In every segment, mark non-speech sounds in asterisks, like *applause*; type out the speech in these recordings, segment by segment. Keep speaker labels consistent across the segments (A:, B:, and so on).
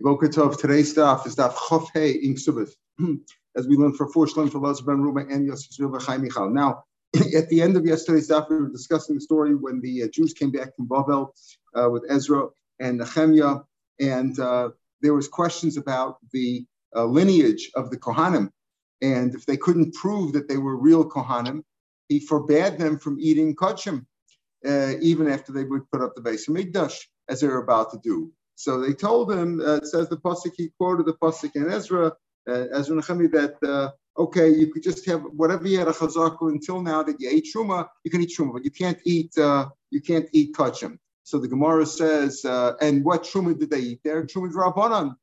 A: Boker Tov, today's stuff is Daf Chof in *clears throat* as we learned for four Shlem for Loz Ben Ruma and Yosef Zilva Chaim Michal. Now, *clears throat* at the end of yesterday's daf, we were discussing the story when the uh, Jews came back from Babel uh, with Ezra and Nehemiah, and uh, there was questions about the uh, lineage of the Kohanim, and if they couldn't prove that they were real Kohanim, he forbade them from eating kachim, uh, even after they would put up the base of Mikdash, as they were about to do. So they told him, uh, it says the Pasuk, he quoted the Pasuk in Ezra, uh, Ezra Nehemiah, that, uh, okay, you could just have whatever you had a chazaka until now that you ate truma, you can eat truma, but you can't eat, uh, you can't eat kachim. So the Gemara says, uh, and what truma did they eat there? Truma drabanan.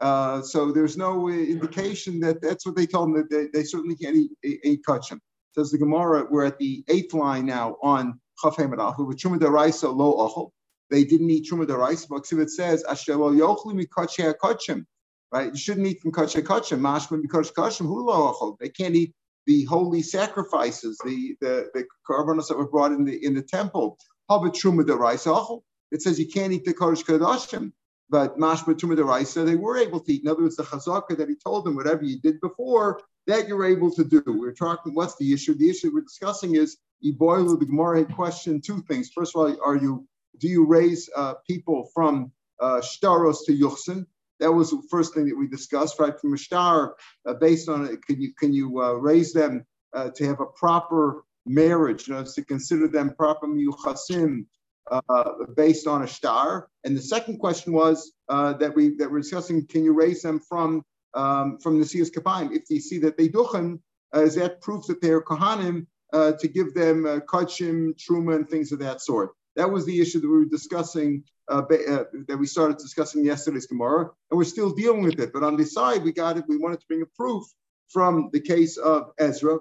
A: Uh, so there's no indication that that's what they told them that they, they certainly can't eat, eat, eat kachim. Says the Gemara, we're at the eighth line now on Chafem Alpha, with truma lo ochel they didn't eat truma deraisa. But it says ashelo yochli mikachei kachim. Right, you shouldn't eat from kachei kachim. Mashma mikach kachim hu lo They can't eat the holy sacrifices, the the the korbanos that were brought in the in the temple. Haba truma deraisa It says you can't eat the kodesh kadashim. But mashma truma deraisa, they were able to eat. In other words, the chazaka that he told them, whatever you did before, that you're able to do. We're talking. What's the issue? The issue we're discussing is boil the Gemara had questioned two things. First of all, are you do you raise uh, people from uh, shtaros to yuchsin? That was the first thing that we discussed, right? From a shtar, uh, based on it, can you can you uh, raise them uh, to have a proper marriage? You know, to consider them proper miyuchasim uh, based on a shtar. And the second question was uh, that we that we're discussing: Can you raise them from um, from the Siyas Kapayim? If you see that they duchen, is that proof that they're kohanim to give them uh, kachim, truma, and things of that sort? That was the issue that we were discussing, uh, uh, that we started discussing yesterday's Gemara, and we're still dealing with it. But on the side, we got it. We wanted to bring a proof from the case of Ezra,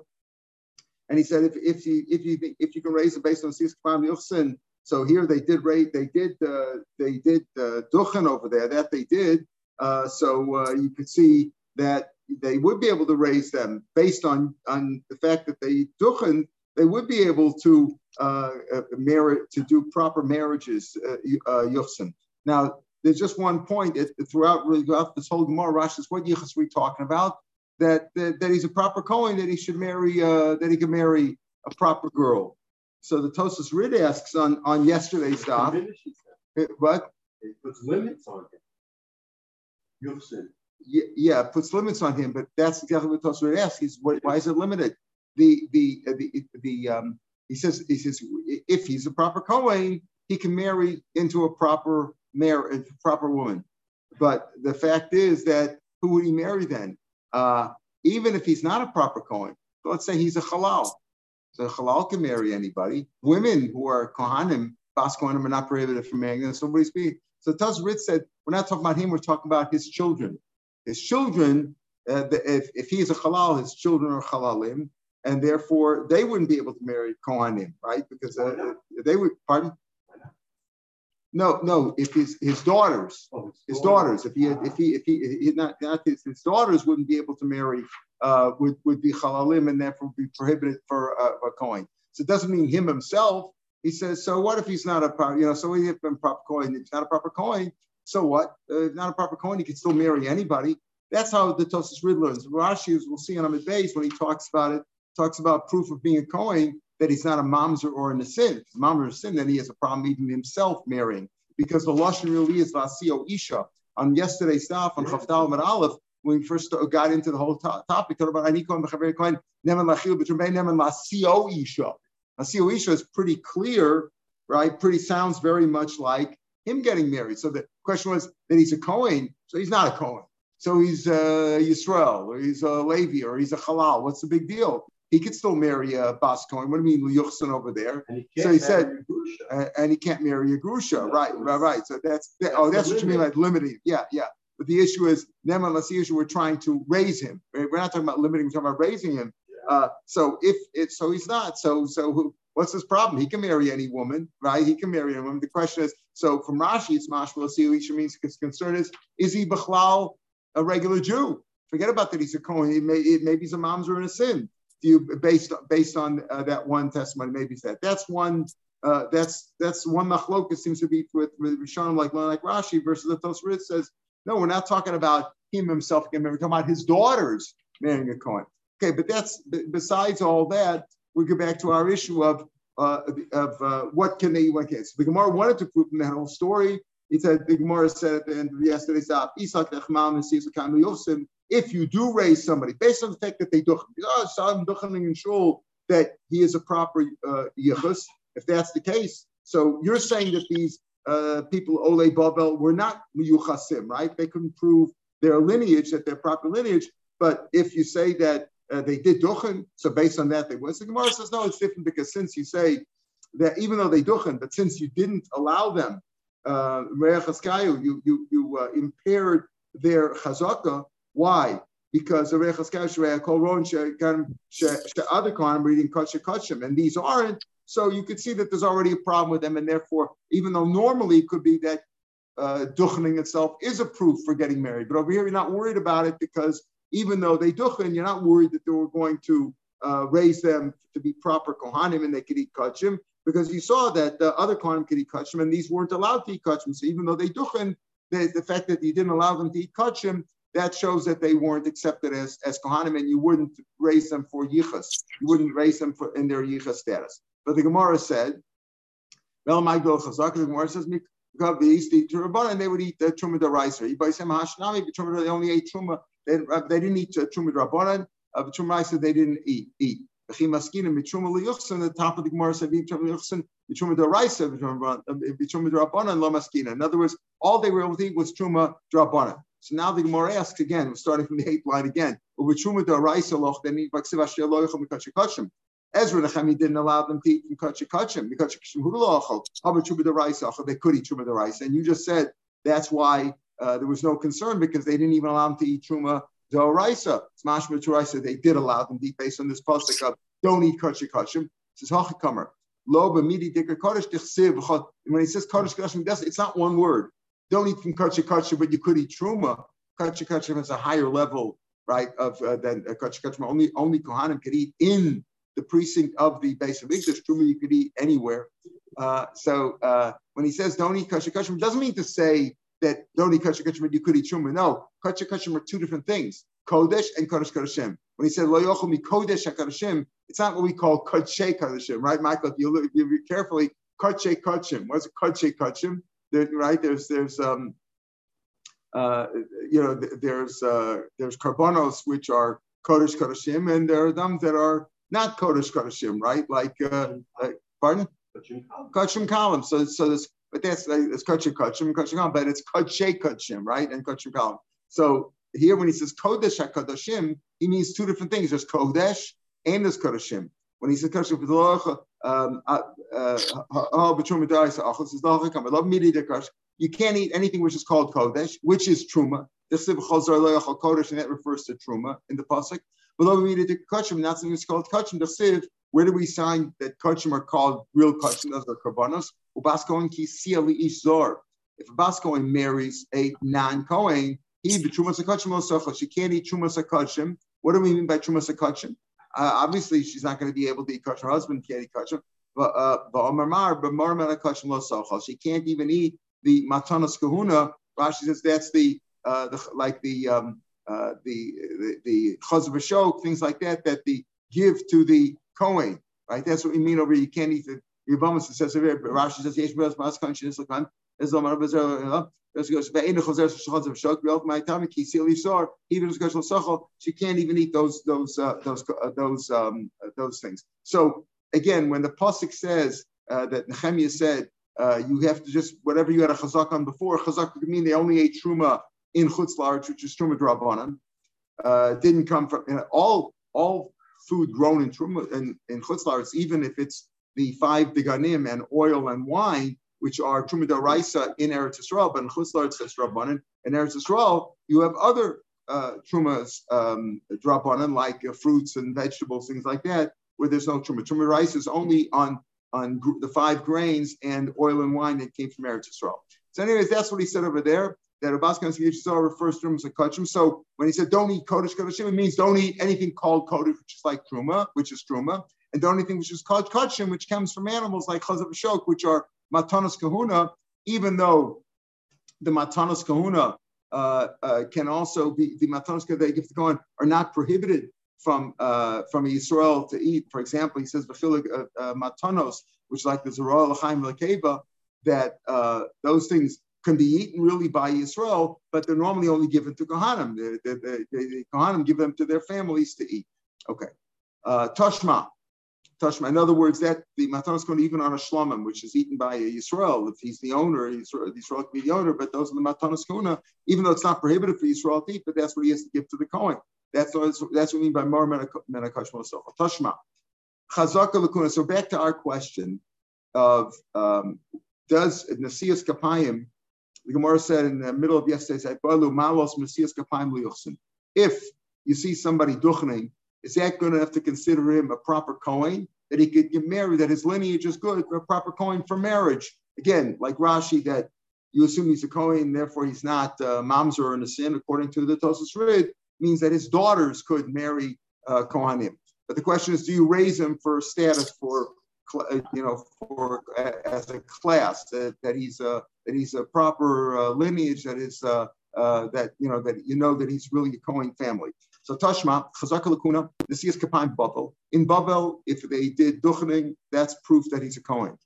A: and he said if, if you if you if you can raise it based on Sis Yufsin, so here they did rate they did uh, they did uh, duchen over there that they did. Uh, so uh, you could see that they would be able to raise them based on on the fact that they duchen. They would be able to uh, marriage to do proper marriages, uh, uh, Now, there's just one point it, throughout really throughout this whole Gemara. Rashi is what yichus we talking about? That, that that he's a proper Kohen, that he should marry, uh, that he can marry a proper girl. So the Tosas Rid asks on on yesterday's stuff. What?
B: It puts limits on him. Yuchsin.
A: Yeah, yeah, it puts limits on him, but that's exactly what Tosas Rid asks. Is what, why is it limited? The the the the um, he says, he says, if he's a proper Kohen, he can marry into a proper marriage, proper woman. But the fact is that who would he marry then? Uh, even if he's not a proper Kohen, let's say he's a halal. So halal can marry anybody. Women who are Kohanim, Bas Kohanim are not prohibited from marrying. That's nobody's speak. So Taz Ritz said, we're not talking about him, we're talking about his children. His children, uh, if, if he is a halal, his children are halalim and therefore they wouldn't be able to marry Kohanim, right? Because uh, they would. Pardon? No, no. If his his daughters, oh, his, daughters, if he had, if he if he, he not, not his, his daughters wouldn't be able to marry, uh, would would be halalim and therefore be prohibited for uh, a coin. So it doesn't mean him himself. He says, so what if he's not a proper, you know, so he been proper coin, he's not a proper coin. So what? Uh, not a proper coin, he can still marry anybody. That's how the Tosis Rid learns. Rashi, as we'll see on Amid base when he talks about it, talks about proof of being a Kohen that he's not a mamzer or a sin. If mamzer or sin, then he has a problem even himself marrying because the lashon really is vasio isha. On yesterday's stuff on Chaftal Med Aleph, when we first got into the whole to- topic, talked about Aniko and Mechaver Kohen Neman Lachil B'Trembei Neman Lasio Isha. Lasio Isha is pretty clear, right? Pretty sounds very much like him getting married. So the question was that he's a Kohen, so he's not a Kohen. So he's a Yisrael, or he's a Levi, or he's a Halal. What's the big deal? He could still marry a Bas What do you mean, Yuchsin over there?
B: He so he said,
A: uh, and he can't marry a Grusha. right, right, right. So that's, that, oh, that's what you mean, like limiting. Yeah, yeah. But the issue is, Neman issue. we're trying to raise him. Right? We're not talking about limiting, we're talking about raising him. Yeah. Uh, so if it's, so he's not. So, so who, what's his problem? He can marry any woman, right? He can marry a woman. The question is, so from Rashi, it's Mashma Lasiyusha means his concern is, is he Bechlal a regular Jew? Forget about that he's a Kohen. He may, maybe he's a mamzer in a sin you based based on uh, that one testimony? Maybe that that's one. Uh, that's that's one machlokas seems to be with with Rishon like like Rashi versus the Tosrit says No, we're not talking about him himself again. We're talking about his daughters marrying a Kohen. Okay, but that's besides all that, we go back to our issue of uh, of uh, what can they what can. So the Gemara wanted to prove from that whole story. He said the Gemara said at the end of yesterday's stop, if you do raise somebody based on the fact that they do oh, that he is a proper uh, yichus, if that's the case, so you're saying that these uh, people Ole Babel were not miyuchasim, right? They couldn't prove their lineage, that they're proper lineage. But if you say that uh, they did duchen, so based on that they was. The Gemara says no, it's different because since you say that even though they duchen, but since you didn't allow them, uh, you you you uh, impaired their chazaka. Why? Because the Ron other Kohanim reading Kachim Kachim, and these aren't. So you could see that there's already a problem with them, and therefore, even though normally it could be that uh, duchening itself is a proof for getting married, but over here you're not worried about it because even though they duchen, you're not worried that they were going to uh, raise them to be proper kohanim and they could eat kachim because you saw that the other kohanim could eat kachim and these weren't allowed to eat kachim. So even though they duchen, the, the fact that you didn't allow them to eat kachim, that shows that they weren't accepted as, as kohanim and you wouldn't raise them for yichas. You wouldn't raise them for in their yichas status. But the Gemara said, well, my the Gemara says, and they would eat the truma deraisa. They only ate truma they, they didn't eat uh, Truma Drabanan. Uh, Truma said they didn't eat. eat. The top of the Gemara said Daraisa. In other words, all they were able to eat was Truma Drabanan. So now the Gemara asks again, starting from the eighth line again, Ezra Nechemi didn't allow them to eat from Kachikachim because they could eat Truma Daraisa. And you just said that's why uh, there was no concern because they didn't even allow them to eat truma doraisa. Smashma turaisa, they did allow them to eat based on this pasuk of don't eat kachi kachim. It says hachikamer. Lo b'midi dikar kodesh dichsiv. When he says kodesh kachim, it's not one word. Don't eat from kachim, but you could eat truma. Kachi kachim is a higher level, right, of uh, than uh. Only only kohanim could eat in the precinct of the base of English. Truma you could eat anywhere. Uh, so uh, when he says don't eat it doesn't mean to say that don't eat kosher kachim, you could eat truma. No, kachim are two different things. Kodesh and Kodesh Kodeshim. When he said lo yochel mi Kodesh HaKodeshim, it's not what we call Kodesh Kodeshim, right, Michael? If you look, if you carefully, Kodesh Kodeshim. What's Kodesh Kodeshim? There, right? There's there's um uh you know there's uh there's karbanos which are Kodesh Kodeshim, and there are them that are not Kodesh Kodeshim, right? Like uh, like pardon. Kachim column. So, so there's but that's like, it's kachim kachim kachim but it's kachim kachim, right? And kachim kalim. So here, when he says kodesh hakadoshim, he means two different things. There's kodesh and there's kodeshim. When he says uh, Um, uh, uh, oh, oh, you can't eat anything which is called kodesh, which is truma. Kodesh, and that refers to truma in the pasuk. Not something that's called kachim. The where do we sign that kachim are called real kachim? Those are karbanos. If a baskoin marries a non-kohen, he b'trumas kachim so She can't eat trumas kachim. What do we mean by trumas kachim? Uh, obviously, she's not going to be able to eat kachim. Her husband can't eat kachim. But uh, she can't even eat the matanas kahuna. Rashi says that's the, uh, the like the um, uh, the the, the chaz things like that that the give to the Kohen, right? That's what we mean over. You can't eat the Yavamas says over here. Rashi says Yesh Tummy. Even as she can't even eat those those uh, those uh, those um, uh, those things. So again, when the pasuk says uh, that Nehemiah said. Uh, you have to just whatever you had a chazak on before. Chazak could mean they only ate truma in chutz which is truma drabanan. Uh, didn't come from you know, all all food grown in Truma in, in Chutzlaritz, even if it's the five diganim and oil and wine, which are Truma in Eretz Yisrael, but in Chutzlaritz it's Rabbanan. In Eretz Yisrael, you have other uh, Trumas um, Drabanan, like uh, fruits and vegetables, things like that, where there's no Truma. Truma Rice is only on on the five grains and oil and wine that came from Eretz Yisrael. So, anyways, that's what he said over there that Abbas Yisrael refers to him as a kachim. So when he said don't eat kodesh kodeshim, it means don't eat anything called kodesh, which is like truma, which is truma, and don't eat anything which is called kachim, which comes from animals like chazav shok, which are matanas kahuna. Even though the matanas kahuna uh, uh, can also be the matanos they give Kohen are not prohibited from uh, from Israel to eat. For example, he says v'chilik uh, uh, matanos, which is like the Zerah l'chaim lekeva, that uh, those things can be eaten really by Israel, but they're normally only given to Kohanim. The, Kohanim give them to their families to eat. Okay. Uh, Tashma. In other words, that the matanos going even on a shlomim, which is eaten by Israel. If he's the owner, Israel, Israel can be the owner, but those are the matanos kuna, even though it's not prohibited for Israel to eat, but that's what he has to give to the Kohen. That's what, that's what we mean by Mar Menakash Mosofa. Tashma. Chazaka Lakuna. So back to our question of um, does Nasias Kapayim, the Gemara said in the middle of yesterday's If you see somebody duchning, is that going to have to consider him a proper Kohen? That he could get married, that his lineage is good, a proper Kohen for marriage. Again, like Rashi, that you assume he's a Kohen, therefore he's not uh, mamzer in a sin, according to the Tosus Rid means that his daughters could marry uh, Kohanim. But the question is, do you raise him for status for, uh, you know, for uh, as a class that, that he's a that he's a proper uh, lineage that is uh, uh, that you know that you know that he's really a Kohen family. So Tashma Chazaka Lakuna this is Kapaim Babel. In Babel, if they did duchening, that's proof that he's a Kohen.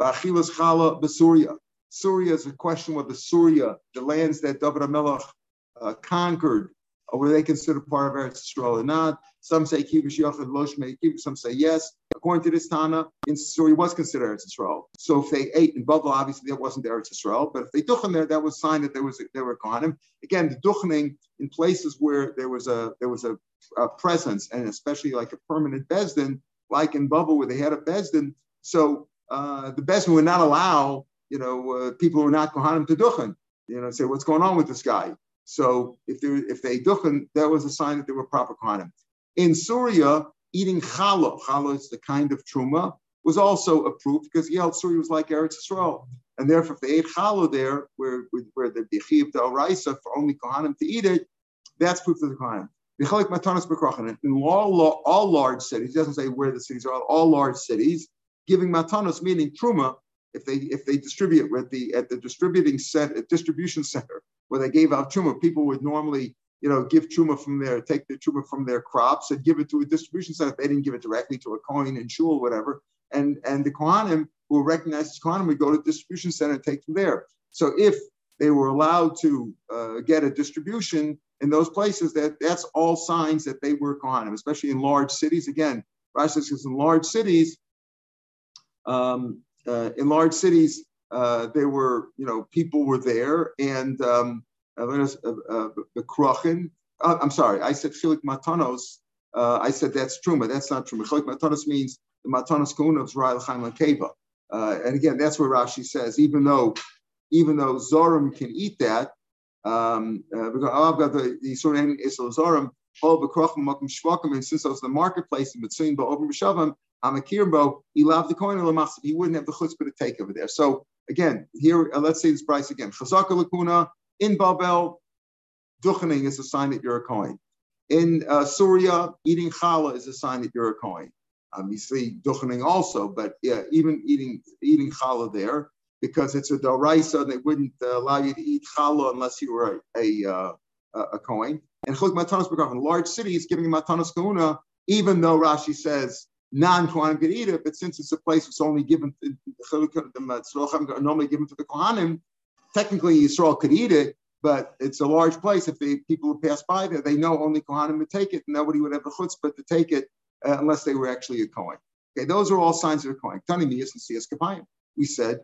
A: Ba'achilas Chala Basuria. Syria is a question of the Syria, the lands that David Amelech uh, conquered were they considered part of Eretz Yisrael or not? Some say Kibush Yochid Losh Kibush, some say yes. According to this Tana, in Syria was considered Eretz Yisrael. So if they ate in Babel, obviously that wasn't Eretz Yisrael, but if they duchen there, that was a sign that there was a, there were Kohanim. Again, the duchening in places where there was a there was a, a presence, and especially like a permanent Besdin, like in Babel where they had a Besdin. So uh, the Besdin would not allow you know uh, people who are not Kohanim to duchen. You know, say what's going on with this guy. So if they if they duchen, that was a sign that they were proper kohanim. In Syria, eating challah, challah is the kind of truma, was also approved because Yel Syria was like Eretz Yisrael. And therefore, if they ate challah there, where, where the bichiv del raisa for only kohanim to eat it, that's proof of the kohanim. In all, all large cities, he doesn't say where the cities are, all large cities, giving matanos, meaning truma, if they if they distribute at the at the distributing set distribution center where they gave out truma, people would normally you know give truma from their take the truma from their crops and give it to a distribution center. They didn't give it directly to a coin and shul, whatever. And and the kohanim who were recognized as kohanim would go to the distribution center and take from there. So if they were allowed to uh, get a distribution in those places, that that's all signs that they were kohanim, especially in large cities. Again, Rashi says in large cities, um, uh, in large cities, uh, were, you know, people were there, and um, uh, uh, the Krochin. I'm sorry, I said Chilik Matanos. I said that's truma. That's not true. Chilik Matanos means the Matanos Kuna of Zrael Chaim Keva. and again, that's what Rashi says. Even though, even though Zorim can eat that, um, uh, I've got the the Surin Isel Zorim. And since I was in the marketplace in I'm a Amakirbo, he loved the coin of he wouldn't have the chutzpah to take over there. So again, here, uh, let's say this price again. Chazaka Lakuna, in Babel, duchening is a sign that you're a coin. In uh, Syria, eating challah is a sign that you're a coin. Obviously, duchening also, but yeah, even eating eating challah there, because it's a doraisa, and they wouldn't uh, allow you to eat challah unless you were a, a, uh, a coin. And chlik matanos in large cities giving matanos kahuna, even though Rashi says non-Kohanim could eat it, but since it's a place that's only given normally given to the Kohanim, technically Yisrael could eat it, but it's a large place. If the people who pass by there, they know only Kohanim would take it, and nobody would have the chutzpah to take it uh, unless they were actually a Kohen. Okay, those are all signs of a Kohen. Tani miyas and siyas kapayim. We said,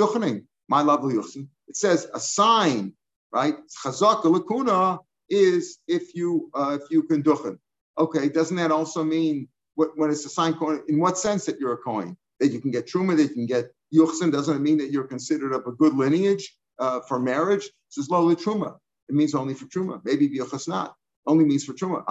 A: duchening, my lovely Yuchsin. It says a sign, right? Chazak lakuna is if you uh, if you can duchen. Okay, doesn't that also mean when it's a sign coin, in what sense that you're a coin? That you can get truma, that you can get yuchsin, doesn't mean that you're considered of a good lineage uh, for marriage? It says lowly truma. It means only for truma. Maybe yuchas not. Only means for truma.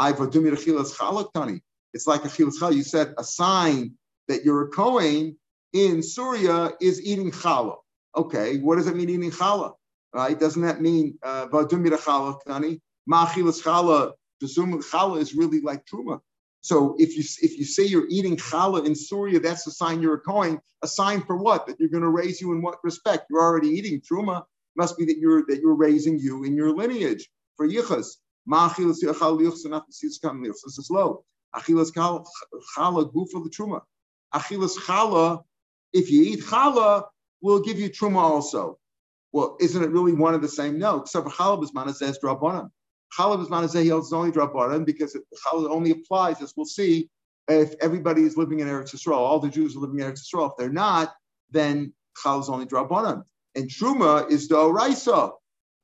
A: Tani. It's like a chalak. You said a sign that you're a kohen in Syria is eating challah. Okay, what does it mean eating challah? Right? Doesn't that mean vadumir challah tani? Ma chilas challah. Presume challah is really like truma. So if you if you say you're eating challah in Syria, that's a sign you're a Kohen. A sign for what? That you're going to raise you in what respect? You're already eating truma. Must be that you're that you're raising you in your lineage for yichas. This is low. Achilas chala gufa the truma. Achilas chala, if you eat chala, will give you truma also. Well, isn't it really one of the same? No, except for chala bisman says drabanan. Chala bisman says only drabanan because chala only applies, as we'll see, if everybody is living in Eretz Yisrael, all the Jews are living in Eretz Yisrael. If they're not, then chala is only drabanan. And truma is the oraisa.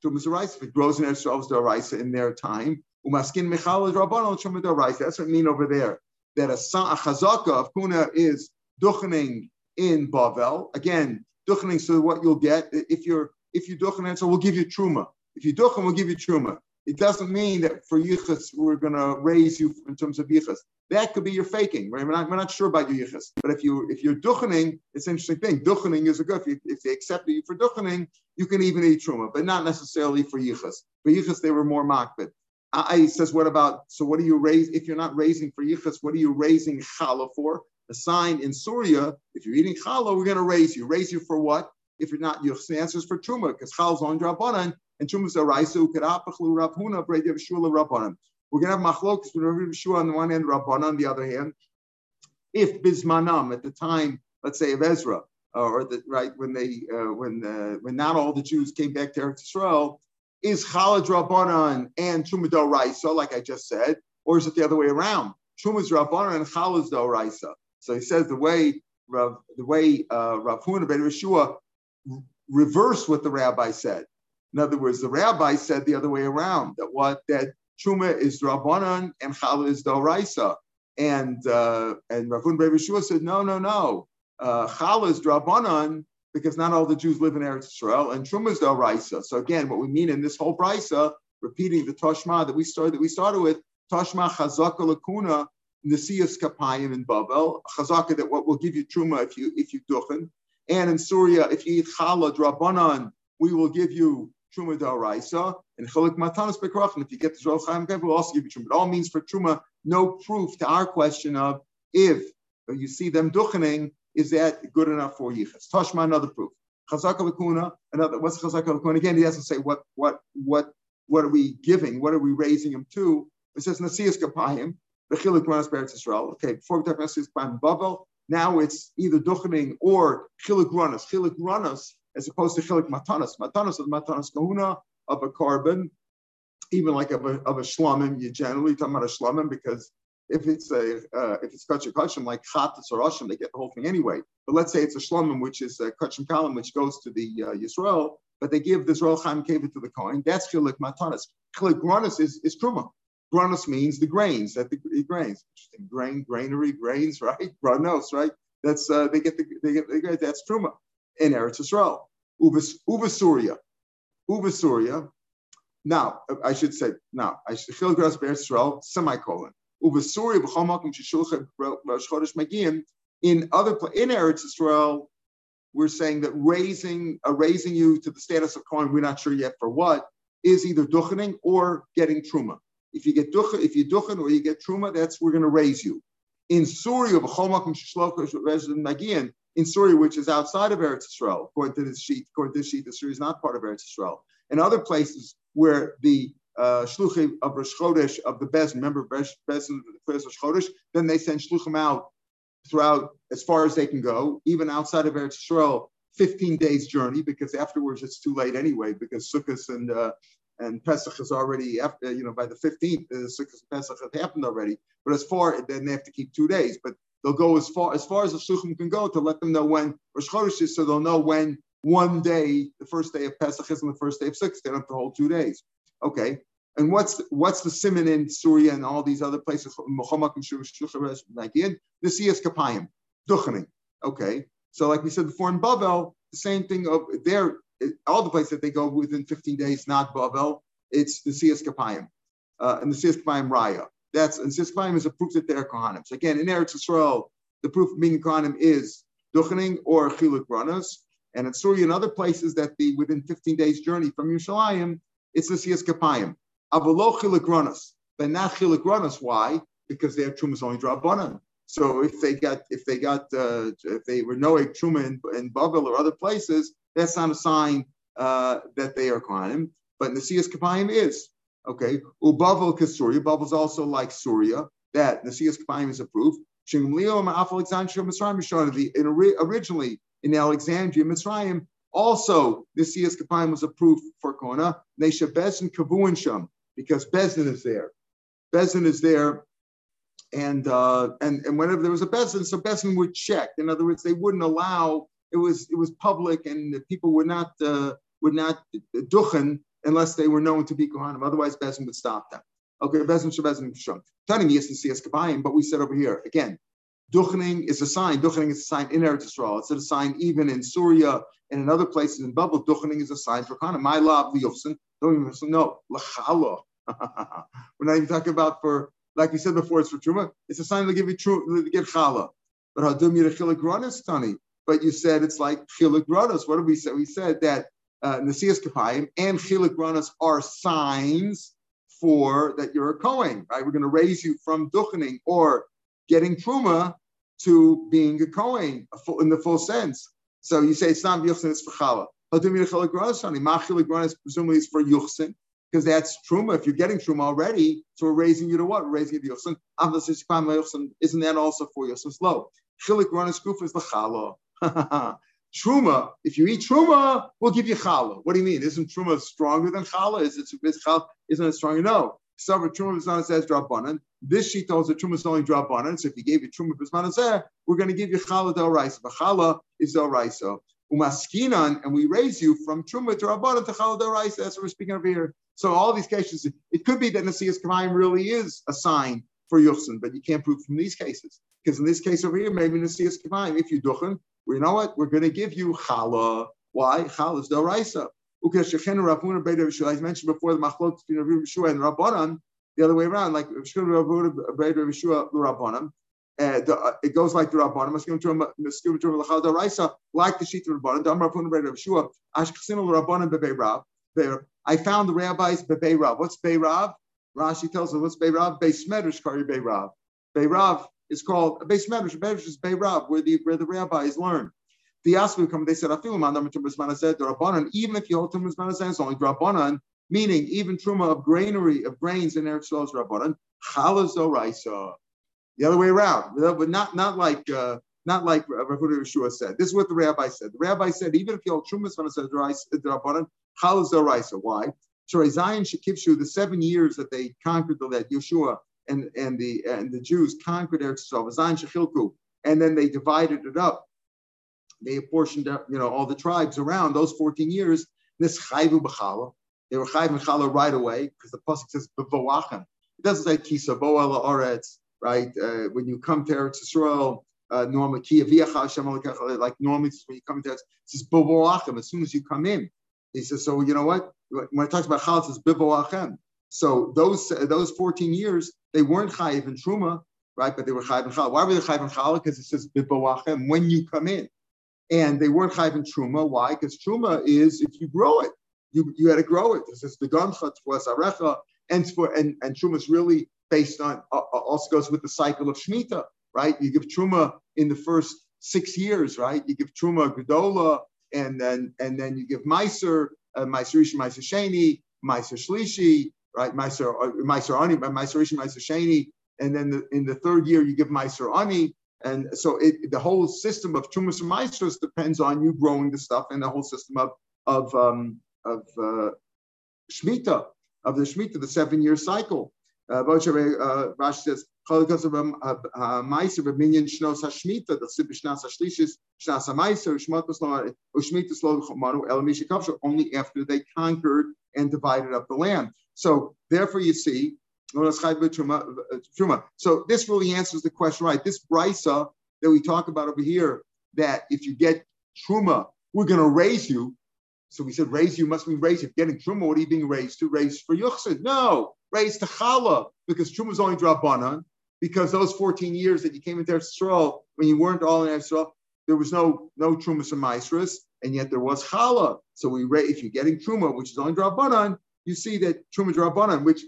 A: Truma is the oraisa. If it grows in Eretz Yisrael, it's the oraisa in their time. Umaskin Michal That's what I mean over there. That a, a chazaka of kuna is duchening in Bavel. Again, duchening. So what you'll get if you're if you duchening, so we'll give you truma. If you duchen, we'll give you truma. It doesn't mean that for yichus we're going to raise you in terms of yichus. That could be your faking, right? We're not, we're not sure about your yichus. But if you if you're duchening, it's an interesting thing. Duchening is a good. If, you, if they accept you for duchening, you can even eat truma, but not necessarily for yichus. For yichus, they were more makbid. He says, what about, so what are you raising, if you're not raising for yichus, what are you raising challah for? A sign in Surya, if you're eating challah, we're going to raise you. Raise you for what? If you're not, yichus, the answer is for truma, because chal's on drabanan, and truma is a raisa, ukarapachlu rabhuna, bredi shula. We're going to have machlokas Shua on the one hand, Rabbanan on the other hand. If bismanam, at the time, let's say of Ezra, uh, or the, right when they uh, when uh, when not all the Jews came back to Eretz Israel, is Chalad Rabbanan and Truma Raisa, like I just said, or is it the other way around? Truma's Rabbanan and Chalad Raisa. So he says the way Rav, the way uh, Rav Huna ben Rishua reversed what the rabbi said. In other words, the rabbi said the other way around that what that Truma is Rabbanan and Chalad is Raisa. And uh, and Rav Huna ben said no, no, no. Uh, Chalad is Rabbanan because not all the Jews live in Eretz Israel, and Truma is the Raisa. So again, what we mean in this whole Brisa, repeating the Toshma that we started that we started with, Toshma Chazaka Lakuna Nasias Kapayim in Babel, Chazaka that what will give you Truma if you if you duchen, and in Surya if you eat Challah Drabanan, we will give you Truma Raisa, and Chalik Matanas Bekrach, if you get the Zohar Chaim we'll also give you Truma. It all means for Truma, no proof to our question of if you see them duchening, is that good enough for yichus? Tashma, another proof. Chazaka lakuna, another. What's chazaka lakuna? Again, he doesn't say what what what what are we giving? What are we raising him to? It says nasias kapayim bechilik ranas beretz Israel. Okay, before we talk about nasias kapayim babel, now it's either duchening or chilik ranas. Chilik ranas as opposed to chilik matanas. Matanas is matanas kahuna of a carbon, even like of a, of a shlamim. You generally talk about a shlamim because if it's a uh, if it's kachim kachim like chatas or ashim, they get the whole thing anyway. But let's say it's a shlomim, which is a kachim kalim, which goes to the uh, Yisrael, but they give the Yisrael chaim kavit to the coin. That's chilik matanas. Chilik granis is is truma. Granis means the grains, that the, the, grains. Interesting. Grain, granary, grains, *laughs* right? Granos, right? That's uh, they get the they get, get that's truma in Eretz Yisrael. Uva Surya, Uva Surya. Now I should say now I should chil gras Eretz Yisrael semicolon in other in Eretz Israel, we're saying that raising uh, raising you to the status of Kohen, we're not sure yet for what, is either duchening or getting truma. If you get duchen, if you duchen or you get truma, that's we're going to raise you. In Surya, in Surya, which is outside of Eretz Israel, according to this sheet, according to this sheet, the Surya is not part of Eretz Israel. In other places where the uh, shluchim of Rosh Chodesh of the Bez, remember Bez of the Rosh Chodesh, then they send shluchim out throughout as far as they can go, even outside of Eretz Yisrael, 15 days journey, because afterwards it's too late anyway, because Sukkot and uh, and Pesach is already after, you know, by the 15th, uh, Sukkot and Pesach have happened already. But as far, then they have to keep two days. But they'll go as far as far as the shluchim can go to let them know when Rosh Chodesh is, so they'll know when one day, the first day of Pesach is and the first day of Sukkot. They don't have to hold two days. Okay, and what's what's the simon in Surya and all these other places? The Siyas Kapayim, Duchening. Okay. So like we said before in Babel, the same thing of there, all the places that they go within 15 days, not Babel, it's the Siyas Kapayim. Uh, and the Siyas Kapayim Raya. That's and Siyas Kapayim is a proof that they're Kohanim. So again, in Eretz Yisrael, the proof of being Kohanim is Duchening or Chiluk Ranas. And in Surya and other places that the within 15 days journey from Yerushalayim, it's the Kapayim. Avalo chilik but not chilik Why? Because their truma is only drabanan. So if they got if they got uh, if they were no truma in, in Babel or other places, that's not a sign uh, that they are Kohanim, but Nasias Kapayim is. Okay. Ubavel Kasuria. Bavel is also like Surya. That Nasias Kapayim is approved. Originally in Alexandria, Mitzrayim, also Nasias Kapayim was approved for Kona. Nesha Bezin Kavuin Sham, because Bezin is there. Bezin is there and uh, and and whenever there was a bezin, so bezin would check. In other words, they wouldn't allow it was it was public, and people would not uh, would not duchen unless they were known to be kohanim. Otherwise, bezin would stop them. Okay, bezin shebezin shum. Tani yes and but we said over here again. Duchening is a sign. Duchening is a sign in Eretz Yisrael. It's a sign even in Syria and in other places in Babel. Duchening is a sign for Kohanim. My love, liyufsin. Don't even no lachala. *laughs* We're not even talking about for like we said before, it's for truma. It's a sign to give you true to get challah. But hadum yirechilik granis tani. But you said it's like chilik granis. What did we say? We said that Uh, nasias kapayim and chilik granis are signs for that you're a kohen, right? We're going to raise you from duchening or getting truma to being a kohen in the full sense. So you say it's not yuchsin, it's for granis presumably is for yuchsin because that's truma. If you're getting truma already, so we're raising you to what? We're raising you to yosin. Isn't that also for yosin's low? Chilik runas kuf is the challah. *laughs* truma. If you eat truma, we'll give you challah. What do you mean? Isn't truma stronger than challah? Is it is challah, isn't it stronger? No. So truma not says drabanan. This she tells the truma is only drabanan. So if you gave you truma bismanazeh, we're going to give you challah del raisa. But challah is del raisa. Umaskinan, and we raise you from truma to rabbanan to challah del raisa. That's what we're speaking of here. So all these cases, it could be that Nasias Kamayim really is a sign for Yuchsin, but you can't prove from these cases. Because in this case over here, maybe Nasias Kamayim, if you duchen, you know what? We're going to give you challah. Why? Challah is the raisa. I mentioned before the machlok between Rav Yeshua and Rabbanan, the other way around, like Rabbanan. Uh, the, uh, it goes like the Rabbanim, like the Sheet of Rabbanim. Yeshua. I found the rabbis Bebe Rav. What's Be Rav? Rashi tells us what's Be Rav? Be Smedrish Kari Be Rav. Be Rav is called Be Smedrish. Smedrish is Be Rav, where the where the rabbis learn. The Asmi come. They said Afilu Mandam Tumbas said the Rabbanan. Even if you hold Tumbas Manazed, it's only Rabbanan. Meaning even truma of granary of grains in Eretz Yisrael is Rabbanan. Chalaz Raisa. The other way around, but not not like. Uh, not like Rav Yeshua said. This is what the rabbi said. The rabbi said, even if you hold Trumas it says Rabbanan, Chal is Raisa. Why? Shari Zion Shekipshu, the seven years that they conquered the land, Yeshua and, and the and the Jews conquered Eretz Yisrael, and then they divided it up. They apportioned up, you know, all the tribes around those 14 years. This Chayvu B'chala, they were Chayv B'chala right away because the pasuk says B'voachem. It doesn't say Kisa Boa Oretz, right? Uh, when you come to Eretz Yisrael, uh, normally like normally when you come into it says as soon as you come in. He says, so you know what? When it talks about chal, it says biboachem. So those those 14 years, they weren't chayiv in truma, right? But they were chayiv in chal. Why were they chayiv in chal? Because it says biboachem when you come in. And they weren't chayiv in truma. Why? Because truma is if you grow it, you you had to grow it. This is the gamcha was arecha, and for and and truma is really based on uh, uh, also goes with the cycle of shmita right? You give truma in the first six years, right? You give truma gedola, and then and then you give meiser, uh, meiser ishi, meiser sheni, meiser shlishi, right? Meiser uh, ani, meiser ishi, meiser sheni, and then the, in the third year you give meiser ani. And so it, the whole system of trumas and meisers depends on you growing the stuff, and the whole system of of um, of uh, shmita of the shmita, the seven year cycle. Uh, uh, Rashi says only after they conquered and divided up the land. So therefore, you see, uh, so this really answers the question, right? This brisa that we talk about over here, that if you get truma, we're going to raise you. So we said, raise you must be raised. If getting truma, what are you being raised to? Raised for yuchsid? No, raised to challah because truma is only drabanan because those 14 years that you came into Israel, when you weren't all in Israel, there was no no trumas and maestras, and yet there was challah. So we if you're getting truma, which is only drabanan, you see that truma drabanan, which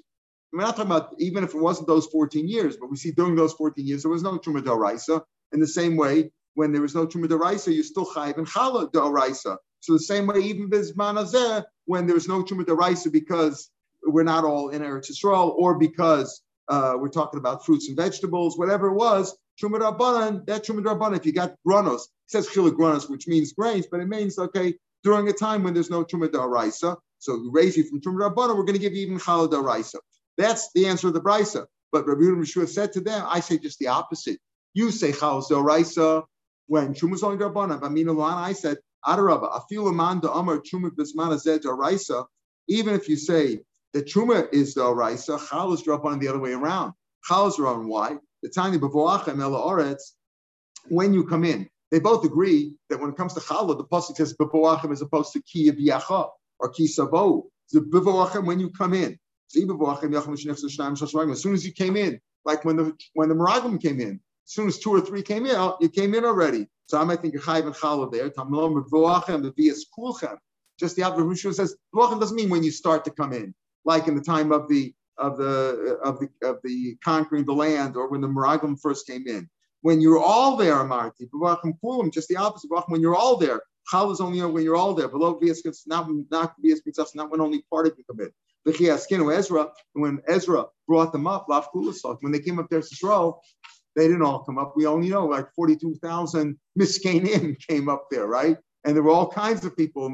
A: we're not talking about even if it wasn't those 14 years, but we see during those 14 years there was no truma daraisa. In the same way, when there was no truma daraisa, you still chayiv and challah daraisa. So the same way, even Bizman when there's no Truma Daraisa because we're not all in Eretz Yisrael, or because uh, we're talking about fruits and vegetables, whatever it was, Rabbanan, that Rabbanan, if you got granos, it says Chilik granos, which means grains, but it means, okay, during a time when there's no Truma Daraisa, so we raise you from Truma Rabbanan, we're going to give you even Chalad Daraisa. That's the answer of the Brisa. But Rabbi Yehuda said to them, I say just the opposite. You say Chalad Daraisa when Truma's only Rabbanan. I said, Adarabba, Afilu Man da Amar Truma Bismana Zed Daraisa, even if you say the Truma is the Raisa, Chal is the other way around. Chal is Rabban. Why? The Tiny Bavoachem Oretz, when you come in, they both agree that when it comes to Challah, the Pasuk says Bavoachem as opposed to Ki Yacha or Ki Savo. The Bavoachem when you come in. As soon as you came in, like when the when the Meraglim came in, as soon as two or three came in, you came in already. So I might think Chayv and Challah there. Tamlom Bavoachem, the Vias Kulchem. Just the. Rishon says Bavoachem doesn't mean when you start to come in like in the time of the of the of the of the conquering the land, or when the Meraglim first came in. When you're all there, Amarti, just the opposite. When you're all there, Chal is only when you're all there. Below not not not when only part of you come in. The Ezra, when Ezra brought them up, when they came up there to Israel, they didn't all come up. We only know like 42,000 Miskanim *laughs* came up there, right? And there were all kinds of people,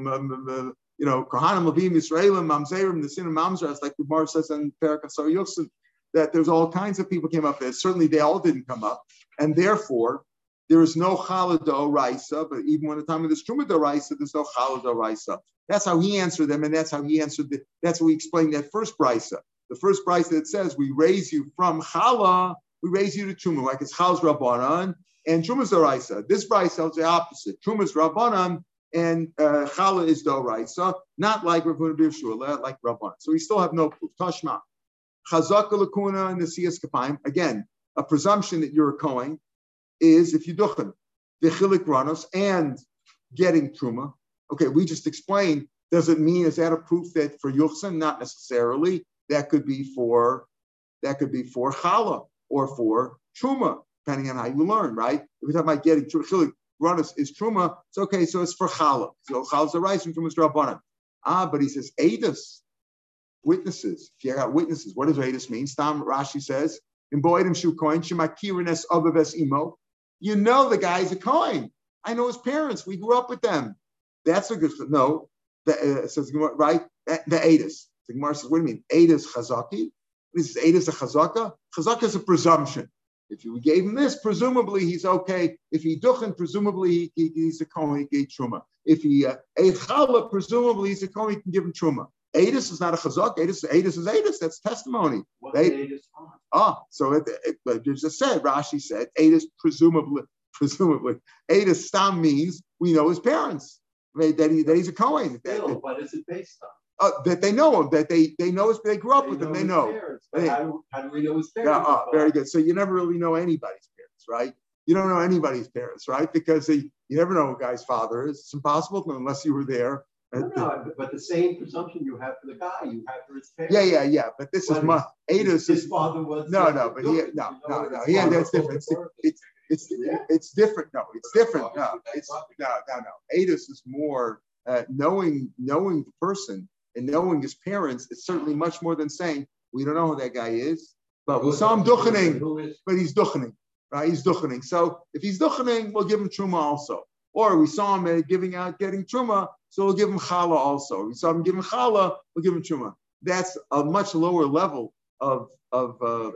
A: you know, Kohanim, Levim, Israelim, Mamzerim, the sin of Mamzerim, like the Gemara says in Perakasar Yosef, that there's all kinds of people came up there. Certainly they all didn't come up. And therefore, there is no Chalado Raisa, but even when the time of the Trumado Raisa, there's no Chalado Raisa. That's how he answered them, and that's how he answered the, that's how he explained that first Brisa. The first Brisa that says, We raise you from Chala, we raise you to Truma, like it's Chal's Rabbanan and Truma's Raisa. This Brisa tells the opposite. Truma's Rabbanan and uh, is doraisa, not like Rav Huna like Rabban. So we still have no proof. Tashma, chazaka lakuna and the siyas kapayim. Again, a presumption that you're a kohen is if you duchen the chilik ranos and getting truma. Okay, we just explained. Does it mean is that a proof that for yuchsan? Not necessarily. That could be for that could be for challah or for truma, depending on how you learn. Right? If we're talking about getting chilik Granis is Truma, it's okay, so it's for Chala. So Chal's a rice and Truma's Rabbanan. Ah, but he says, Adus, witnesses. If you got witnesses, what does Adus mean? Stam Rashi says, in Boedim Shu Coin, Shemakirines Abaves Imo. You know the guy's a coin. I know his parents. We grew up with them. That's a good no. The, uh, says right. The, the. The Gemara says, what do you mean? Adus Chazaki. This is Adus a Chazaka. Chazaka is a presumption. If you gave him this, presumably he's okay. If he duchen, presumably he, he, he's a kohen, he gave truma. If he uh, ate challah, presumably he's a kohen, he can give him truma. Adis is not a chazak. Adis, Adis is Adis. That's testimony. Ah, so it, it, it, just said, Rashi said, Adis presumably, *laughs* presumably. Adis stam means we know his parents. That, he, that he's a Kohen.
B: Still, but is it based on?
A: Uh, that they know him, that they they know his, they grew up they with him, they know.
B: Parents, they, how, do, how, do, we know his parents?
A: Yeah, uh, very good. So you never really know anybody's parents, right? You don't know anybody's parents, right? Because he, you never know a guy's father is. It's impossible unless you were there.
B: No, no, but the same presumption you have for the guy, you have for his parents.
A: Yeah, yeah, yeah. But this is my Ada's.
B: His, his father was.
A: No, no, but he, no, no, no. Yeah, that's different. It's, it's, it's, it's different. No, it's different. No, it's no, no, no. Adis is more uh, knowing knowing the person and knowing his parents is certainly much more than saying, we don't know who that guy is, but we saw him duchening, but he's duchening, right? He's duchening. So if he's duchening, we'll give him truma also. Or we saw him giving out, getting truma, so we'll give him challah also. We saw him giving challah, we'll give him truma. That's a much lower level of, of uh,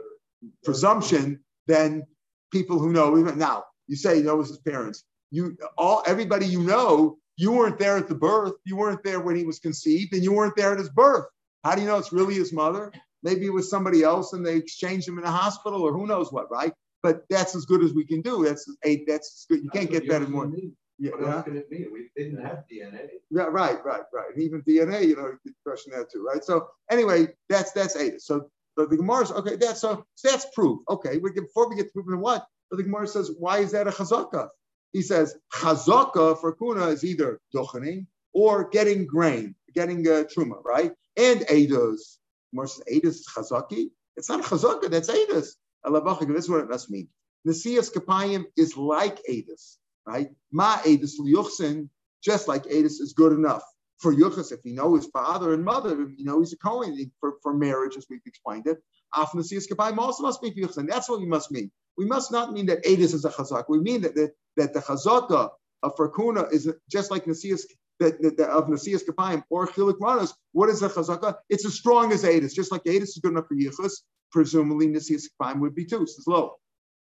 A: presumption than people who know. Even now, you say he knows his parents. You all everybody you know you weren't there at the birth. You weren't there when he was conceived, and you weren't there at his birth. How do you know it's really his mother? Maybe it was somebody else, and they exchanged him in a hospital, or who knows what, right? But that's as good as we can do. That's a that's good. You
B: that's
A: can't get better more.
B: Yeah, what else can it be? We didn't have DNA.
A: Yeah, right, right, right. Even DNA, you know, you could question that too, right? So anyway, that's that's eight. So the, the Gemara okay, that's so, so that's proof. Okay, we get, before we get to proof, what? But the Gemara says, why is that a chazaka? He says chazaka for kuna is either dochening or getting grain, getting uh, truma, right? And says edus is chazaki. It's not chazaka, that's. This is what it must mean. Nasias kapayim is like edus, right? Ma edus liyuchsin just like Adis is good enough for Yuchas if he know his father and mother, you know he's a Kohen for, for marriage, as we've explained it. The Siyas Kapayim also must be Yuchas, and that's what we must mean. We must not mean that Adis is a Chazak. We mean that, that, that the Chazaka of Farkuna is just like Nasias of Nasias Kapayim or Chilik Manos. What is the Chazaka? It's as strong as Adis, just like Adis is good enough for Yichus. Presumably Nasias Kapayim would be too. It's low.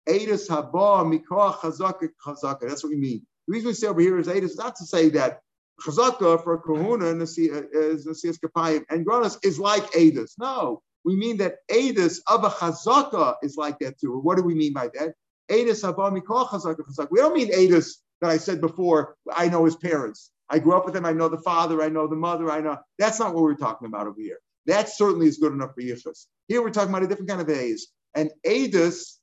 A: Adis haba mikah chazaka chazaka. That's what we mean. The reason we say over here is Adis is not to say that chazaka for kahuna uh, is nasias kapayim and granas is like Adis. No, we mean that Adis of a chazaka is like that too. What do we mean by that? Adis. We don't mean Adis that I said before. I know his parents. I grew up with him. I know the father. I know the mother. I know. That's not what we're talking about over here. That certainly is good enough for Yichus. Here we're talking about a different kind of A's. And Adis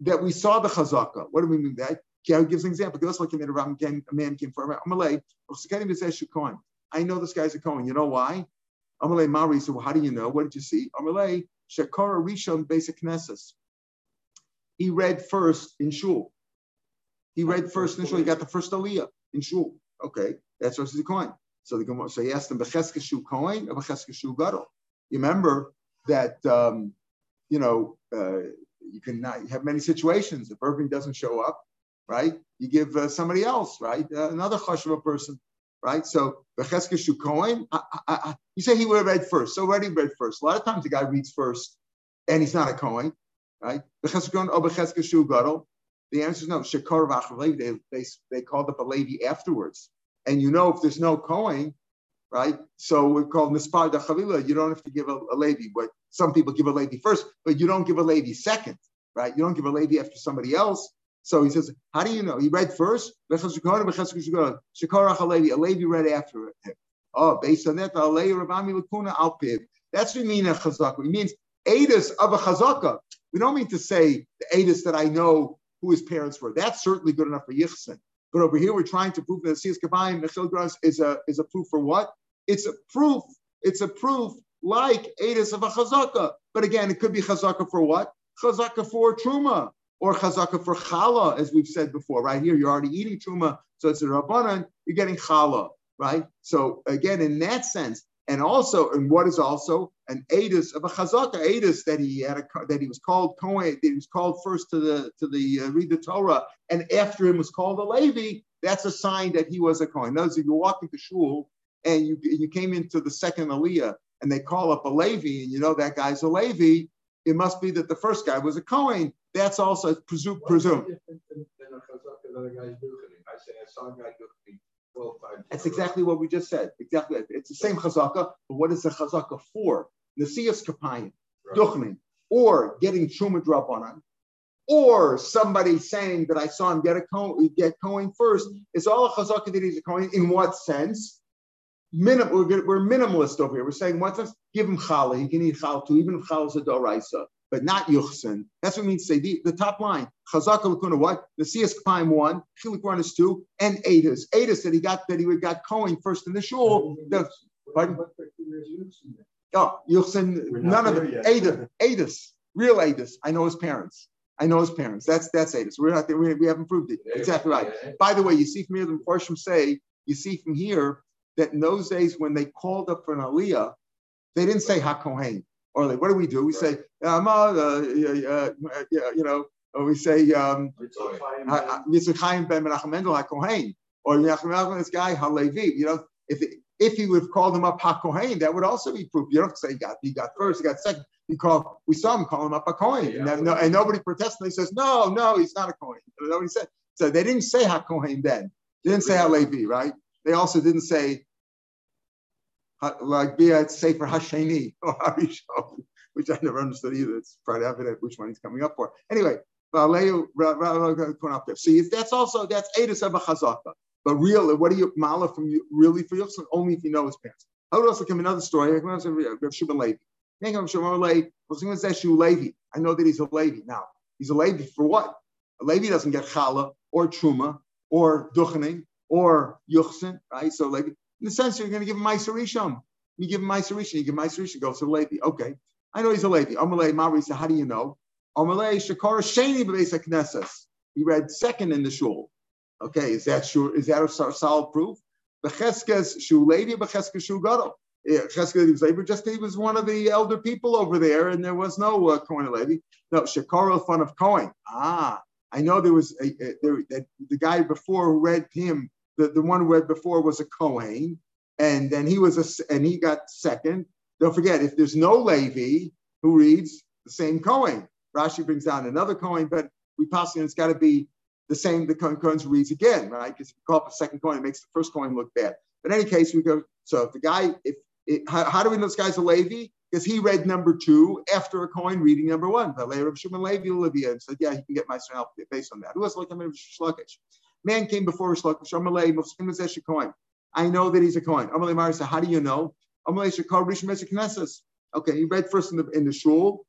A: that we saw the chazaka. What do we mean by that? Gary gives an example. Just like a man came for Amalei. I know this guy's a Cohen. You know why? Amalei Mari said, well, how do you know? What did you see? Amalei Shakara Rishon Basic Knesses. He read first in Shul. He read first in Shul. He got the first Aliyah in Shul. Okay, that's what's the coin. So the Gemara, so he asked him, Becheskeshu coin or Becheskeshu Gadol. You remember that um, you know uh, you can have many situations. If Irving doesn't show up, right, you give uh, somebody else, right, uh, another chashva person, right? So Becheska Shukoin, you say he would have read first. So already read first. A lot of times the guy reads first, and he's not a Kohen, right? The answer is no. Shekar Vachalevi, they, they, they called up a Levi afterwards. And you know, if there's no Kohen, right? So we call Mispar da Chavila. You don't have to give a, a but some people give a Levi first, but you don't give a Levi second, right? You don't give a Levi after somebody else. So he says, how do you know? He read first, a Levi read after him. Oh, based on that, That's what we mean a chazaka. It means Adis of a chazaka. We don't mean to say the Adis that I know who his parents were. That's certainly good enough for Yichsen. But over here, we're trying to prove that the Kabayim is a is a proof for what? It's a proof. It's a proof like Adis of a chazaka. But again, it could be chazaka for what? Chazaka for truma or chazaka for chala, as we've said before. Right here, you're already eating truma, so it's a rabbanan. You're getting chala, right? So again, in that sense, and also, and what is also an edus of a chazaka edus that he had a, that he was called Kohen, that he was called first to the to the uh, read the Torah, and after him was called a Levi. That's a sign that he was a Kohen. Notice if you're walking to shul and you you came into the second aliyah and they call up a Levi, and you know that guy's a Levi, it must be that the first guy was a Kohen. That's also presumed. Presume. That's exactly what we just said. Exactly. It's the same chazaka, but what is the chazaka for? Nasias kapayim, right. duchnin, or getting truma drabanan, or somebody saying that I saw him get a Kohen, get Kohen first. It's all a chazaka that he's a Kohen. In what sense? Minim, we're, we're minimalist over here. We're saying, what's this? Give him challah. He can eat challah too, even if challah is a doraisa, but not yuchsin. That's what it means to say. The, top line, chazaka lakuna, what? The Siyas Kpaim one, Chilik one is two, and Adis. Adis that he got, that he got Cohen first in the shul. The, pardon? Oh, yuchsin, none of them. Adis, Adis, real Adis. I know his parents. I know his parents. That's that's Adis. We're not there. We, we haven't proved it. Exactly right. By the way, you see from here the Farshim say, you see from here that in those days when they called up for an aliyah, they didn't say HaKohen. Or like, what do we do? We say, uh, uh, uh, you know, or we say, um, Yitzchak ben Menachem Mendel HaKohen. Or Menachem this guy Halevi. You know, if if he would have called him up HaKohen, that would also be proof. You don't say he got, he got first, he got second. He called, we saw him call him up a Kohen. Yeah, and, no, and, nobody protested. He says, no, no, he's not a Kohen. Nobody said. So they didn't say HaKohen then. They didn't say Halevi, right? They also didn't say like be at Sefer Hasheni *laughs* or Harishon, which I never understood either. It's quite evident which one he's coming up for. Anyway, see that's also that's Edis of a Chazaka. But really, what do you mala from you really for you? Only if you know his parents. I would also come another story. I can Shimon Levi. I know that he's a Levi. Now, he's a Levi for what? A Levi doesn't get challah or truma or duchening or yuchsin, right? So Levi, in the sense, you're going to give him Meiser Rishon. You give him Meiser Rishon, you give Meiser Rishon, goes to the Levi. Okay. I know he's a Levi. Amalei Mari said, how do you know? Amalei Shakar Sheni B'Beis Knesses. He read second in the shul. Okay, is that sure? Is that a solid proof? Becheskes Shu Levi, Becheskes Shu Gadol. Cheskes Levi, just because he was one of the elder people over there, and there was no uh, Cohen Levi. No, Shekar fun of Cohen. Ah, I know there was a, a there, the guy before who read him, the, the one who read before was a Cohen, and then he was a and he got second. Don't forget, if there's no Levi who reads the same Cohen, Rashi brings down another Cohen, but we possibly it's got to be the same the Cohen who reads again, right? Because if you call up a second coin, it makes the first coin look bad. But in any case, we go. So if the guy, if it, how, how, do we know this guy's a Levi? Because he read number two after a coin reading number one. The layer of Shimon Levi Olivia and said, yeah, he can get my help based on that. Who else like? Shlokish. Man came before. Amalei a coin. I know that he's a coin. Amalei Mari said, how do you know? Amalei Shakar Rishon Knesses. Okay, he read first in the in the shul,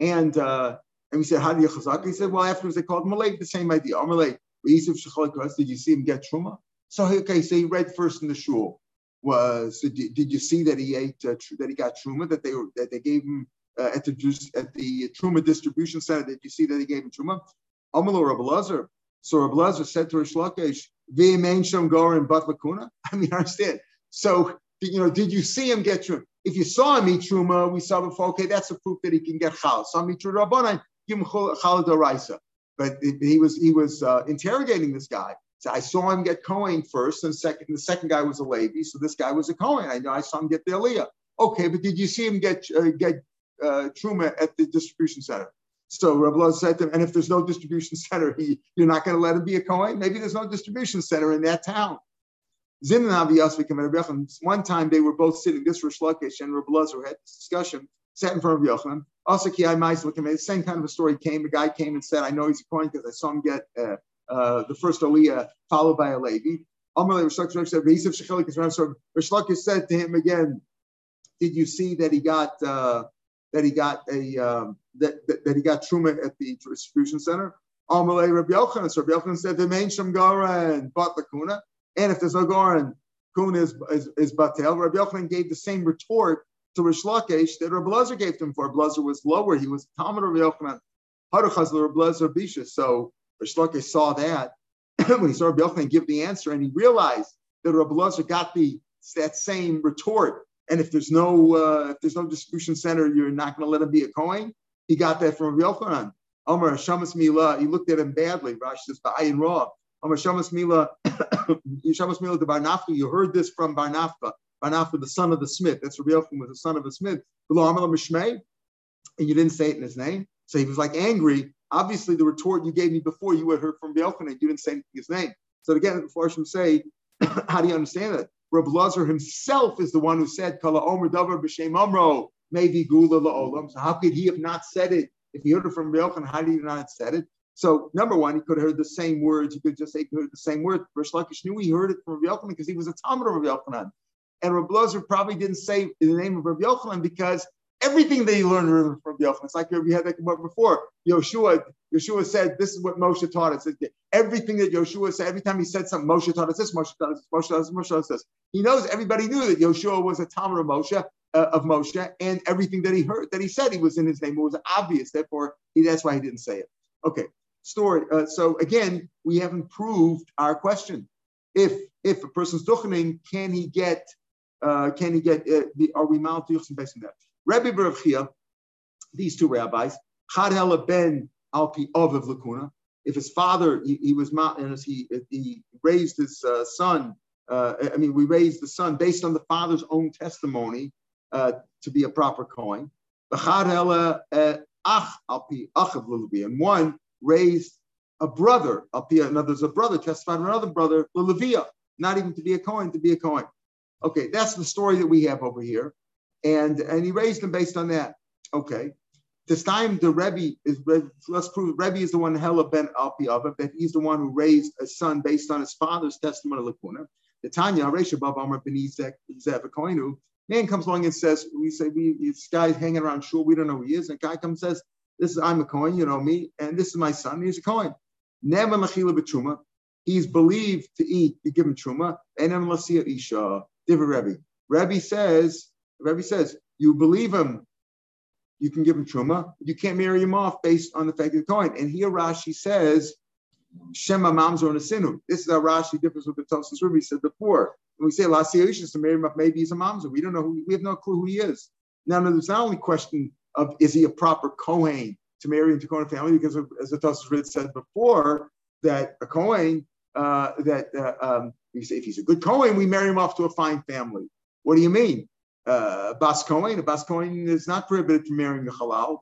A: and uh, and we said, how do you chazak? He said, well, afterwards they called Malay, the same idea. Amalei, did you see him get truma? So okay, so he read first in the shul. Was did, did you see that he ate uh, that he got truma that they were that they gave him uh, at the at the truma distribution center? Did you see that he gave him truma? Amalo Rabbi Lazar. So Rabbi Lazar said to Rish Lakish, "V'yemein shom gorin bat lakuna." *laughs* I mean, I understand. So you know, did you see him get truma? If you saw him eat truma, we saw before. Okay, that's a proof that he can get chal. Him eat truma give him chal But he was he was uh, interrogating this guy. So I saw him get Cohen first, and second, the second guy was a Levi, so this guy was a Cohen. I know I saw him get the Aliyah. Okay, but did you see him get uh, get uh, Truma at the distribution center? So Rabbi said to him, and if there's no distribution center, he, you're not going to let him be a Cohen? Maybe there's no distribution center in that town. Zin and One time they were both sitting, this Rish Lakish and Rabbi had this discussion, sat in front of Yochanan. Also, Ki the same kind of a story came. A guy came and said, I know he's a Kohen because I saw him get uh, uh, the first Aliyah followed by a Levi. Amalei Rish Lakish said to him again, Did you see that he got uh, that he got a um, that, that, that, he got truma at the distribution center? Amalei Rabbi Yochanan. Rabbi Yochanan said, "The main Shem Goran, but the Kuna." And if there's no Goran, Kuna is, is, is Batel. Rabbi Yochanan gave the same retort to Rish Lakish that Rabbi Lezer gave to him for. Rabbi was lower. He was Talmud Rabbi Yochanan. Haruchaz Rabbi Lezer Bisha. So Rish Lakish saw that *clears throat* when he saw Rabbi Yochanan give the answer, and he realized that Rabbi Lezer got the that same retort. And if there's no uh, if there's no distribution center, you're not going to let him be a coin. He got that from Rabbi Yochanan. Shamas Mila. He looked at him badly. Rashi says, "Ba'ayin Ra." Omer Shamas Mila. *coughs* Shamas Mila to. You heard this from Bar Nafcha. Barnafka, the son of the smith. That's Rabbi Yochanan was the son of a smith. And you didn't say it in his name. So he was like angry. Obviously, the retort you gave me before, you had heard from Yochanan. You didn't say his name. So again, the Farshim say, *coughs* how do you understand that? Rabbi Lazar himself is the one who said, Kala Omer Davar B'Shem Amro, maybe Gula La'olam. So how could he have not said it? If he heard it from Yochanan, how did he not have said it? So number one, he could have heard the same words. He could just say he heard the same words. Rish Lakish knew he heard it from Rabbi Yochanan because he was a Talmud of Rabbi Yochanan. And Rabbi Lozer probably didn't say the name of Rabbi Yochanan because everything that he learned from Rabbi Yochanan, it's like we had that before. Yoshua, Yoshua said, this is what Moshe taught us. Everything that Yoshua said, every time he said something, Moshe taught us this, Moshe taught us this, Moshe taught us this, Moshe taught us this. He knows everybody knew that Yoshua was a Talmud of Moshe, uh, of Moshe, and everything that he heard, that he said he was in his name, it was obvious. Therefore, he, that's why he didn't say it. Okay, story. Uh, so again, we haven't proved our question. If if a person's duchening, can he get uh, can he get, uh, the, are we mount based on that? Rabbi Baruch these two rabbis, Chad ben Alpi of Lakuna, if his father, he, he was, and he, he raised his uh, son, uh, I mean, we raised the son based on the father's own testimony uh, to be a proper coin. Uh, and one raised a brother, another, there's a brother, testified another brother, Lilavia, not even to be a coin, to be a coin. Okay, that's the story that we have over here. And, and he raised them based on that. Okay. This time the Rebbe is, let's prove Rebbe is the one hella ben alpi of that he's the one who raised a son based on his father's testimony. The Tanya, Resha Bab Amr ben Koinu, man comes along and says, we say, we, this guy's hanging around shul, we don't know who he is. And a guy comes and says, this is, I'm a coin, you know me, and this is my son, he's a coin. Never machila betruma. He's believed to eat, to give him truma, and then isha. Different Rebbe. Rebbe says, Rebbe says, you believe him, you can give him truma. You can't marry him off based on the fact of the coin. And here Rashi says, Shema Mamzer and a Sinu. This is how Rashi differs with the Tosis Ruby said before. When we say Lasiyosha to marry him up, maybe he's a Mamzer. We don't know who, we have no clue who he is. Now, there's not only question of is he a proper Kohen to marry into a Kohen family, because as the Tosis Ruby said before, that a Kohen, uh, that uh, um, if he's a good Kohen, we marry him off to a fine family. What do you mean? Uh, Bas Kohen, a Bas Kohen is not prohibited from marrying a Halal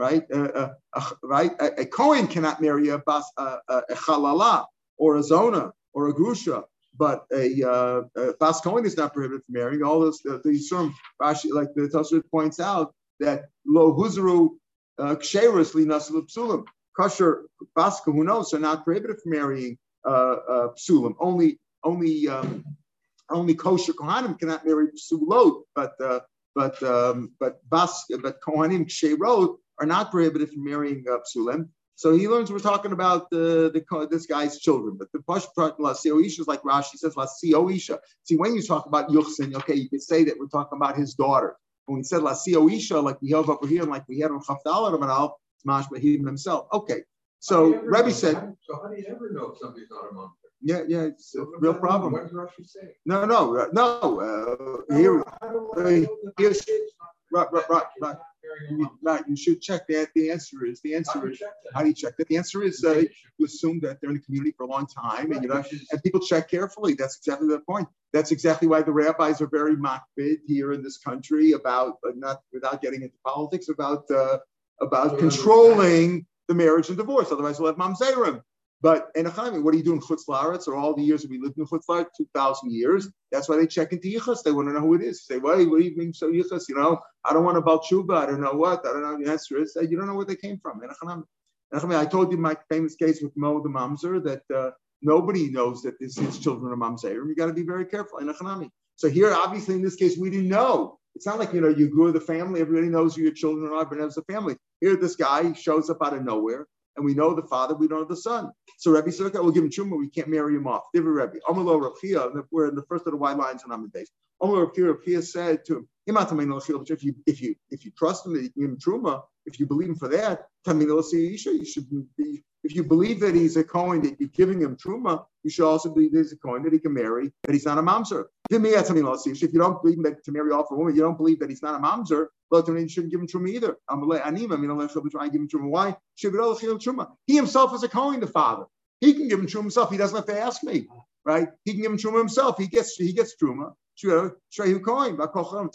A: right? Uh, uh, right? A, a Kohen cannot marry a, bas, uh, a halala or a zona or a grusha, but a, uh, a bas Kohen is not prohibited from marrying. All this, the, the term, Rashi, like the Tosfot points out, that lo huzru uh, ksheris li psulim. Kosher bas kahunos are not prohibited from marrying uh, uh, psulim. Only, only, um, only kosher kohanim cannot marry psulot, but uh, but um, but bas but kohanim ksherot are not prohibited from marrying uh, psulim. So he learns we're talking about the, the this guy's children, but the Pash Isha is like Rashi says, Isha. See, when you talk about Yuchsin, okay, you could say that we're talking about his daughter. When we said Isha, like we have over here, and like we had on Chafdal Ramanal, it's Mashma himself. Okay. So Rebbe said.
B: So how do you ever know if somebody's not a monk?
A: Yeah, yeah, it's a real problem.
B: What does Rashi say?
A: No, no, uh, no. Uh, here, uh, right, right, right, right. Right, you should check that. The answer is the answer is how do you check that? The answer is uh, you assume that they're in the community for a long time, and you know, and people check carefully. That's exactly the point. That's exactly why the rabbis are very makbid here in this country about, but not without getting into politics, about uh, about controlling the marriage and divorce. Otherwise, we'll have mamzerim. But in Echaim, what do you do in Chutz La'aretz or all the years that we lived in Chutz La'aretz, 2,000 years? That's why they check into Yichus. They want to know who it is. Say, why, what do you mean so Yichus? You know, I don't want to Balchuba. I don't know what. I don't know. The answer is you don't know where they came from. In Echaim, I told you my famous case with Mo the Mamzer that uh, nobody knows that this his children are Mamzer. You got to be very careful. In Echaim. So here, obviously, in this case, we didn't know. It's not like, you know, you grew the family, everybody knows who your children are, but as a family. Here, this guy shows up out of nowhere and we know the father, we don't know the son. So Rabbi said, okay, we'll give him chumma, we can't marry him off. Divi Rabbi, Amalo Raphia, we're in the first of the white lines on Amid days. Amalo Raphia said to him, if you if you if you trust him that you can give him truma, if you believe him for that, you should be if you believe that he's a Kohen, that you're giving him truma, you should also believe there's a Kohen that he can marry, that he's not a mamzer. If you don't believe that to marry off a woman, you don't believe that he's not a mamzer, you shouldn't give him truma either. I mean, unless you'll be trying to give him truma. Why? He himself is a Kohen, the father. He can give him truma himself. He doesn't have to ask me, right? He can give him truma himself. He gets he gets truma. Shrehu uh, Kohen.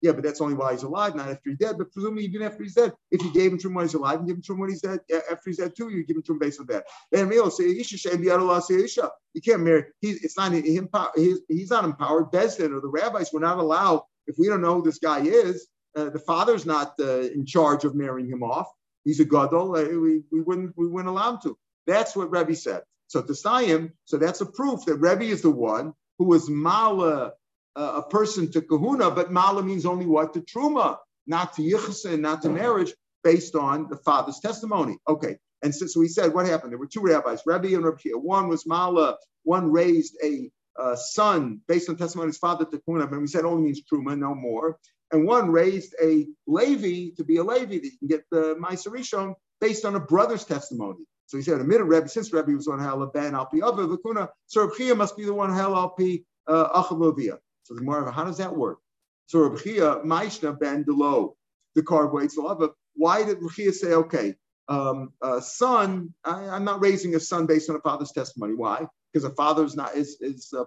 A: Yeah, but that's only while he's alive, not after he's dead. But presumably, even after he's dead, if you gave him to him he's alive and give him to him when he's dead, after he's dead too, you give him to him based on that. And we all say, you can't marry. He's it's not him. He's, he's not empowered. Bezdin or the rabbis were not allowed. If we don't know who this guy is, uh, the father's not uh, in charge of marrying him off. He's a gadol. Uh, we, we wouldn't we wouldn't allow him to. That's what Rebbe said. So to say him, so that's a proof that Rebbe is the one who was mala a person to kahuna, but mala means only what? To truma, not to yichsa, not to marriage, based on the father's testimony. Okay. And so, so we said, what happened? There were two rabbis, Rabbi and Rabbi. One was mala, one raised a uh, son based on testimony of his father to kahuna, but we said only means truma, no more. And one raised a Levi to be a Levi that you can get the Maiserishon based on a brother's testimony. So he said, a middle Rebbe, since Rebbe was on Hal Ben Alpi other the Kuna, so Rabbi must be the one Hal Alpi uh, Achalovia. So the Gemara, how does that work? So Rabbi Maishna ben Delo, the card waits a lot, but why did Rabbi say, okay, um, son, I, am not raising a son based on a father's testimony. Why? Because a father's not is is uh,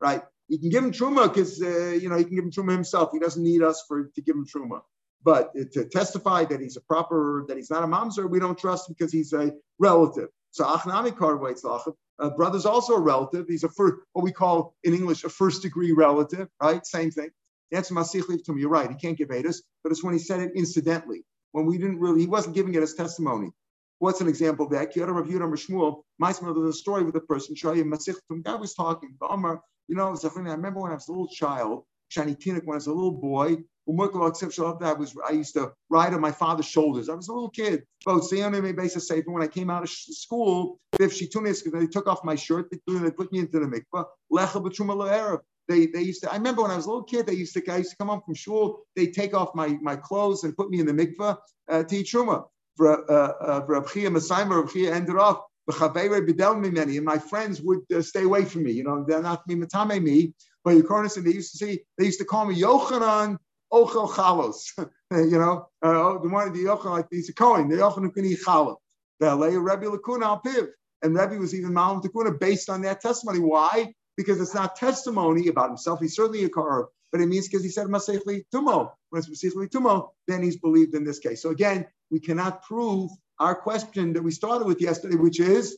A: right? He can give him truma because uh, you know he can give him truma himself. He doesn't need us for to give him truma. But to testify that he's a proper, that he's not a mamzer, we don't trust him because he's a relative. So achnami card waits uh, brother's also a relative. He's a first, what we call in English a first degree relative, right? Same thing. That's Masich to me. You're right. He can't give Edus, but it's when he said it incidentally, when we didn't really, he wasn't giving it as testimony. What's an example of that? Kiyadam Rav Yudam Shmuel, My there's a story with a person, Shayim Masich, guy was talking, Omar, you know, I remember when I was a little child, Shani Tinik, when I was a little boy, I was I used to ride on my father's shoulders. I was a little kid. But when I came out of school, they took off my shirt, they put me into the mikvah. They, they used to, I remember when I was a little kid, they used to, I used to come home from school, they take off my, my clothes and put me in the mikvah uh, to eat truma. For uh, uh, Abchia Masaimer, Abchia ended off and my friends would uh, stay away from me. You know, they're not me matame me, but Yokornis, and they used to see, they used to call me Yochanan Ochel Chalos. *laughs* you know, uh, oh, the one the Yochanan like he's a Cohen, the Yochanan Kuni Chalos. The Rebbe Lakuna Al Piv. And Rebbe was even Malam Takuna based on that testimony. Why? Because it's not testimony about himself. He's certainly a Karav, but it means because he said Masechli Tumo. When it's Masechli Tumo, then he's believed in this case. So again, we cannot prove our question that we started with yesterday, which is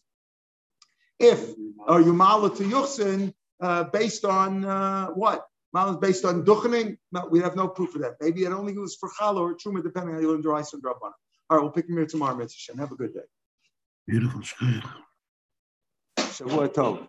A: if are you mala to yuchsin uh, based on uh, what? Mal is based on duchening. No, we have no proof of that. Maybe it only was for challah or truma, depending on how you learn dry and drop on it. All right, we'll pick him here tomorrow, Mr. Mitzvah. Have a good day.
C: Beautiful.
A: Shavua Tov.